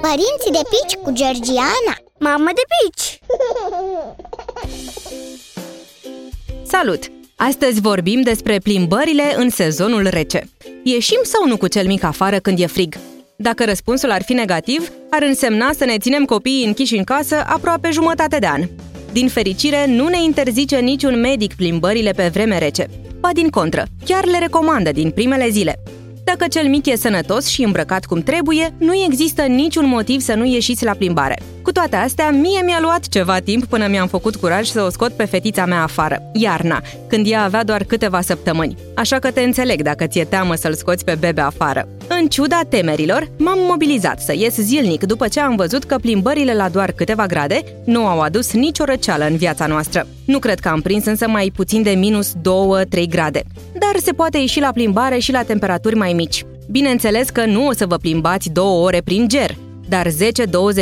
Părinții de pici cu Georgiana Mamă de pici! Salut! Astăzi vorbim despre plimbările în sezonul rece. Ieșim sau nu cu cel mic afară când e frig? Dacă răspunsul ar fi negativ, ar însemna să ne ținem copiii închiși în casă aproape jumătate de an. Din fericire, nu ne interzice niciun medic plimbările pe vreme rece. Ba din contră, chiar le recomandă din primele zile. Dacă cel mic e sănătos și îmbrăcat cum trebuie, nu există niciun motiv să nu ieșiți la plimbare. Cu toate astea, mie mi-a luat ceva timp până mi-am făcut curaj să o scot pe fetița mea afară, iarna, când ea avea doar câteva săptămâni. Așa că te înțeleg dacă ți-e teamă să-l scoți pe bebe afară. În ciuda temerilor, m-am mobilizat să ies zilnic după ce am văzut că plimbările la doar câteva grade nu au adus nicio răceală în viața noastră. Nu cred că am prins însă mai puțin de minus 2-3 grade. Dar se poate ieși la plimbare și la temperaturi mai mici. Bineînțeles că nu o să vă plimbați două ore prin ger, dar 10-20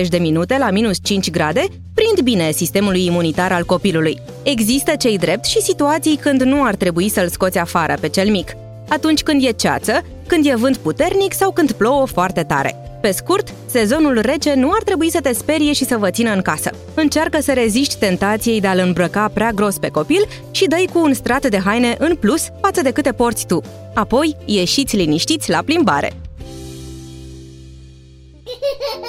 de minute la minus 5 grade prind bine sistemului imunitar al copilului. Există cei drept și situații când nu ar trebui să-l scoți afară pe cel mic. Atunci când e ceață, când e vânt puternic sau când plouă foarte tare. Pe scurt, sezonul rece nu ar trebui să te sperie și să vă țină în casă. Încearcă să reziști tentației de a-l îmbrăca prea gros pe copil și dă cu un strat de haine în plus față de câte porți tu. Apoi, ieșiți liniștiți la plimbare.